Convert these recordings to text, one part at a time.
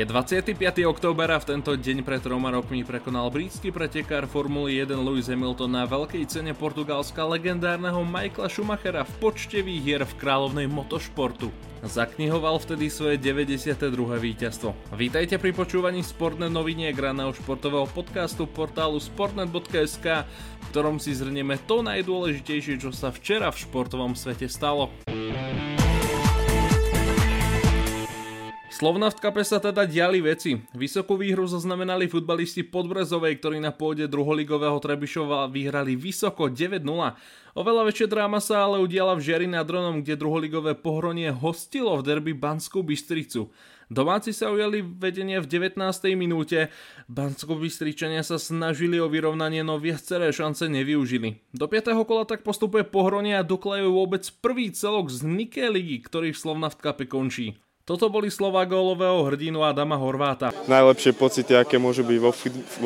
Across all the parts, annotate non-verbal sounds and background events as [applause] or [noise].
Je 25. október a v tento deň pred troma rokmi prekonal britský pretekár Formuly 1 Lewis Hamilton na veľkej cene Portugalska legendárneho Michaela Schumachera v počte výhier v kráľovnej motošportu. Zaknihoval vtedy svoje 92. víťazstvo. Vítajte pri počúvaní Sportnet noviniek raného športového podcastu portálu sportnet.sk, v ktorom si zhrnieme to najdôležitejšie, čo sa včera v športovom svete stalo. Slovna v kape sa teda diali veci. Vysokú výhru zaznamenali futbalisti Podbrezovej, ktorí na pôde druholigového Trebišova vyhrali vysoko 9-0. Oveľa väčšia dráma sa ale udiala v Žiari nad Dronom, kde druholigové pohronie hostilo v derby Banskú Bystricu. Domáci sa ujali vedenie v 19. minúte, Bansko Bystričania sa snažili o vyrovnanie, no viaceré šance nevyužili. Do 5. kola tak postupuje pohronie a doklajú vôbec prvý celok z Niké ligy, ktorý v Slovna v kape končí. Toto boli slova gólového hrdinu Adama Horváta. Najlepšie pocity, aké môžu byť vo,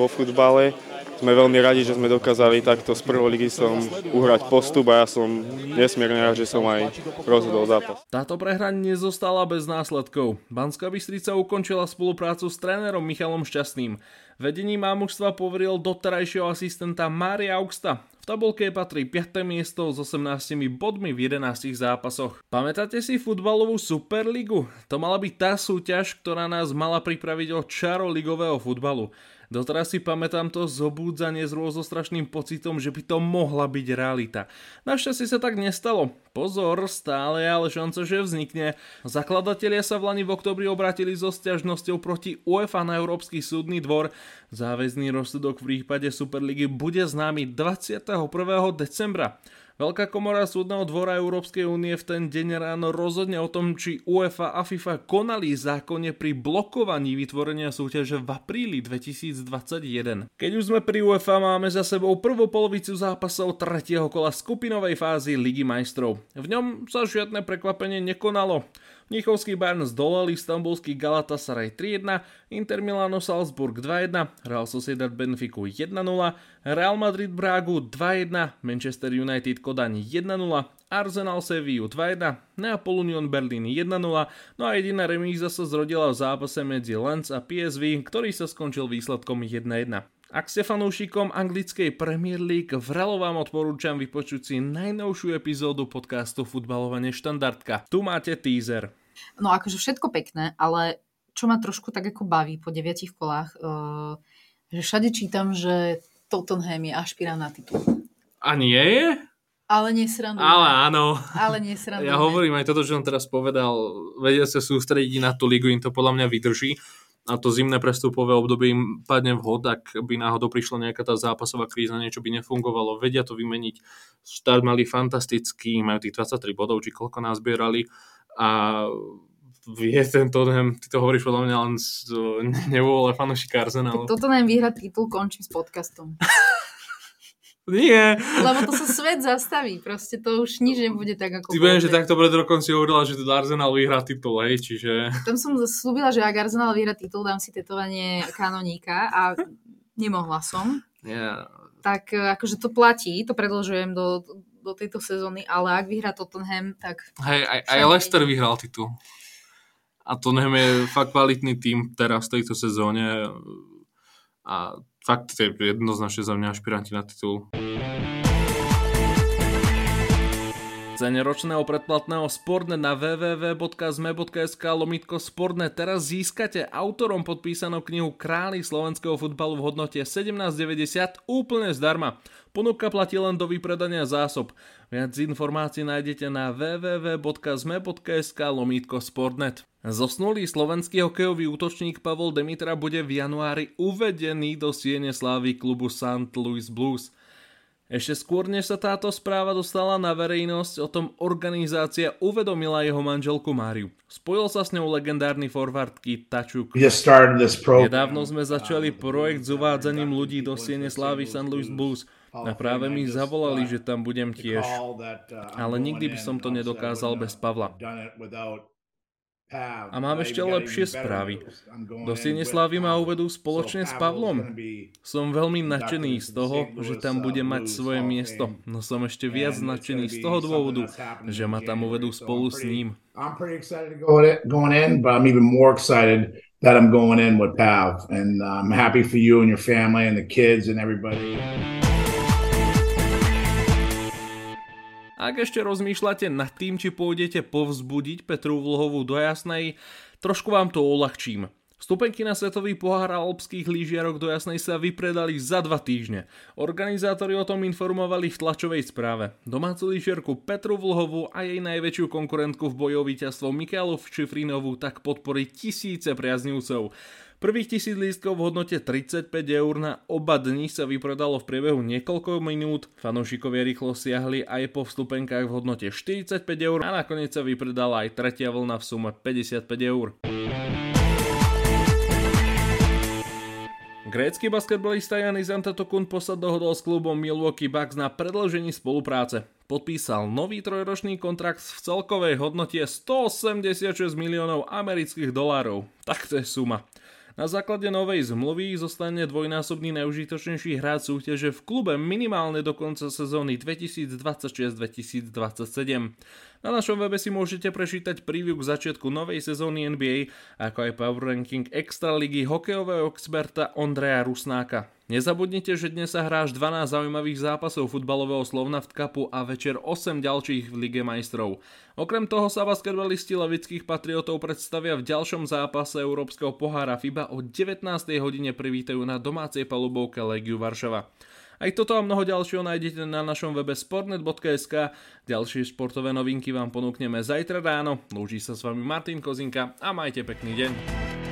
vo futbale. Sme veľmi radi, že sme dokázali takto z prvou ligy som uhrať postup a ja som nesmierne rád, že som aj rozhodol zápas. Táto prehra nezostala bez následkov. Banská Bystrica ukončila spoluprácu s trénerom Michalom Šťastným. Vedení mámužstva poveril doterajšieho asistenta Mária Augusta. V tabulke patrí 5. miesto s 18 bodmi v 11 zápasoch. Pamätáte si futbalovú Superligu? To mala byť tá súťaž, ktorá nás mala pripraviť o čaro ligového futbalu. Doteraz si pamätám to zobúdzanie s rôzostrašným pocitom, že by to mohla byť realita. Našťastie sa tak nestalo. Pozor, stále je ale šanca, že vznikne. Zakladatelia sa v Lani v oktobri obratili so stiažnosťou proti UEFA na Európsky súdny dvor. Záväzný rozsudok v prípade Superligy bude známy 21. decembra. Veľká komora súdneho dvora Európskej únie v ten deň ráno rozhodne o tom, či UEFA a FIFA konali zákonne pri blokovaní vytvorenia súťaže v apríli 2021. Keď už sme pri UEFA, máme za sebou prvú polovicu zápasov tretieho kola skupinovej fázy Ligy majstrov. V ňom sa žiadne prekvapenie nekonalo. Mnichovský Bayern zdolal istambulský Galatasaray 3-1, Inter Milano Salzburg 2-1, Real Sociedad Benfiku 1-0, Real Madrid Bragu 2-1, Manchester United Kodaň 1-0, Arsenal Sevilla 2-1, Neapol Union Berlin 1-0, no a jediná remíza sa zrodila v zápase medzi Lens a PSV, ktorý sa skončil výsledkom 1-1. Ak ste fanúšikom anglickej Premier League, vrelo vám odporúčam vypočuť si najnovšiu epizódu podcastu Futbalovanie štandardka. Tu máte teaser. No akože všetko pekné, ale čo ma trošku tak ako baví po deviatich kolách, uh, že všade čítam, že Tottenham je ašpirán na titul. A nie je? Ale nesrandujem. Ale áno. Ale nesrandujem. Ja hovorím aj toto, čo som teraz povedal. Vedia sa sústrediť na tú ligu, im to podľa mňa vydrží a to zimné prestupové obdobie im padne vhod, ak by náhodou prišla nejaká tá zápasová kríza, niečo by nefungovalo, vedia to vymeniť. Štát mali fantastický, majú tých 23 bodov, či koľko nás zbierali a vie ten Tottenham, ty to hovoríš podľa mňa len z nevôle fanúšika Arsenalu. Tottenham vyhrať titul končí s podcastom. [laughs] Nie. Lebo to sa svet zastaví, proste to už nič nebude tak ako... Ty viem, že takto pred rokom si hovorila, že teda Arsenal vyhrá titul, hej, čiže... Tam som slúbila, že ak Arsenal vyhrá titul, dám si tetovanie kanoníka a nemohla som. Yeah. Tak e, akože to platí, to predlžujem do, do tejto sezóny, ale ak vyhrá Tottenham, tak... Hej, aj, aj Leicester vyhral titul. A Tottenham je fakt kvalitný tým teraz v tejto sezóne a fakt je jednoznačne za mňa ašpiranti na titul. Cene ročného predplatného Sportnet na www.zme.sk lomitko Sportnet teraz získate autorom podpísanú knihu Králi slovenského futbalu v hodnote 17,90 úplne zdarma. Ponuka platí len do vypredania zásob. Viac informácií nájdete na www.zme.sk lomitko Sportnet. Zosnulý slovenský hokejový útočník Pavol Demitra bude v januári uvedený do siene slávy klubu St. Louis Blues. Ešte skôr, než sa táto správa dostala na verejnosť, o tom organizácia uvedomila jeho manželku Máriu. Spojil sa s ňou legendárny forward Kit Tačuk. Nedávno sme začali projekt s uvádzaním ľudí do Siene Slávy St. Louis Blues a práve mi zavolali, že tam budem tiež. Ale nikdy by som to nedokázal bez Pavla. A mám ešte lepšie správy. Do Sieneslavy ma uvedú spoločne s Pavlom. Som veľmi nadšený z toho, že tam bude mať svoje miesto, no som ešte viac nadšený z toho dôvodu, že ma tam uvedú spolu s ním. that I'm going in with Pav. And uh, I'm happy for you and your family and the kids and everybody. Ak ešte rozmýšľate nad tým, či pôjdete povzbudiť Petru Vlhovú do Jasnej, trošku vám to uľahčím. Stupenky na Svetový pohár alpských lyžiarok do Jasnej sa vypredali za dva týždne. Organizátori o tom informovali v tlačovej správe. Domácu lyžiarku Petru Vlhovú a jej najväčšiu konkurentku v boji o víťazstvo Michaelu Šifrinovú tak podporí tisíce priaznivcov. Prvých tisíc lístkov v hodnote 35 eur na oba dni sa vypredalo v priebehu niekoľko minút. Fanúšikovia rýchlo siahli aj po vstupenkách v hodnote 45 eur a nakoniec sa vypredala aj tretia vlna v sume 55 eur. Grécky basketbalista Janis Antetokounmpo sa dohodol s klubom Milwaukee Bucks na predĺžení spolupráce. Podpísal nový trojročný kontrakt v celkovej hodnote 186 miliónov amerických dolárov. Tak to je suma. Na základe novej zmluvy zostane dvojnásobný najužitočnejší hráč súťaže v klube minimálne do konca sezóny 2026-2027. Na našom webe si môžete prečítať preview k začiatku novej sezóny NBA, ako aj power ranking Extraligy hokejového experta Ondreja Rusnáka. Nezabudnite, že dnes sa hrá až 12 zaujímavých zápasov futbalového Slovnaft Cupu a večer 8 ďalších v Lige majstrov. Okrem toho sa basketbalisti levických patriotov predstavia v ďalšom zápase Európskeho pohára FIBA o 19. hodine privítajú na domácej palubovke Legiu Varšava. Aj toto a mnoho ďalšieho nájdete na našom webe sportnet.sk. Ďalšie športové novinky vám ponúkneme zajtra ráno. Lúži sa s vami Martin Kozinka a majte pekný deň.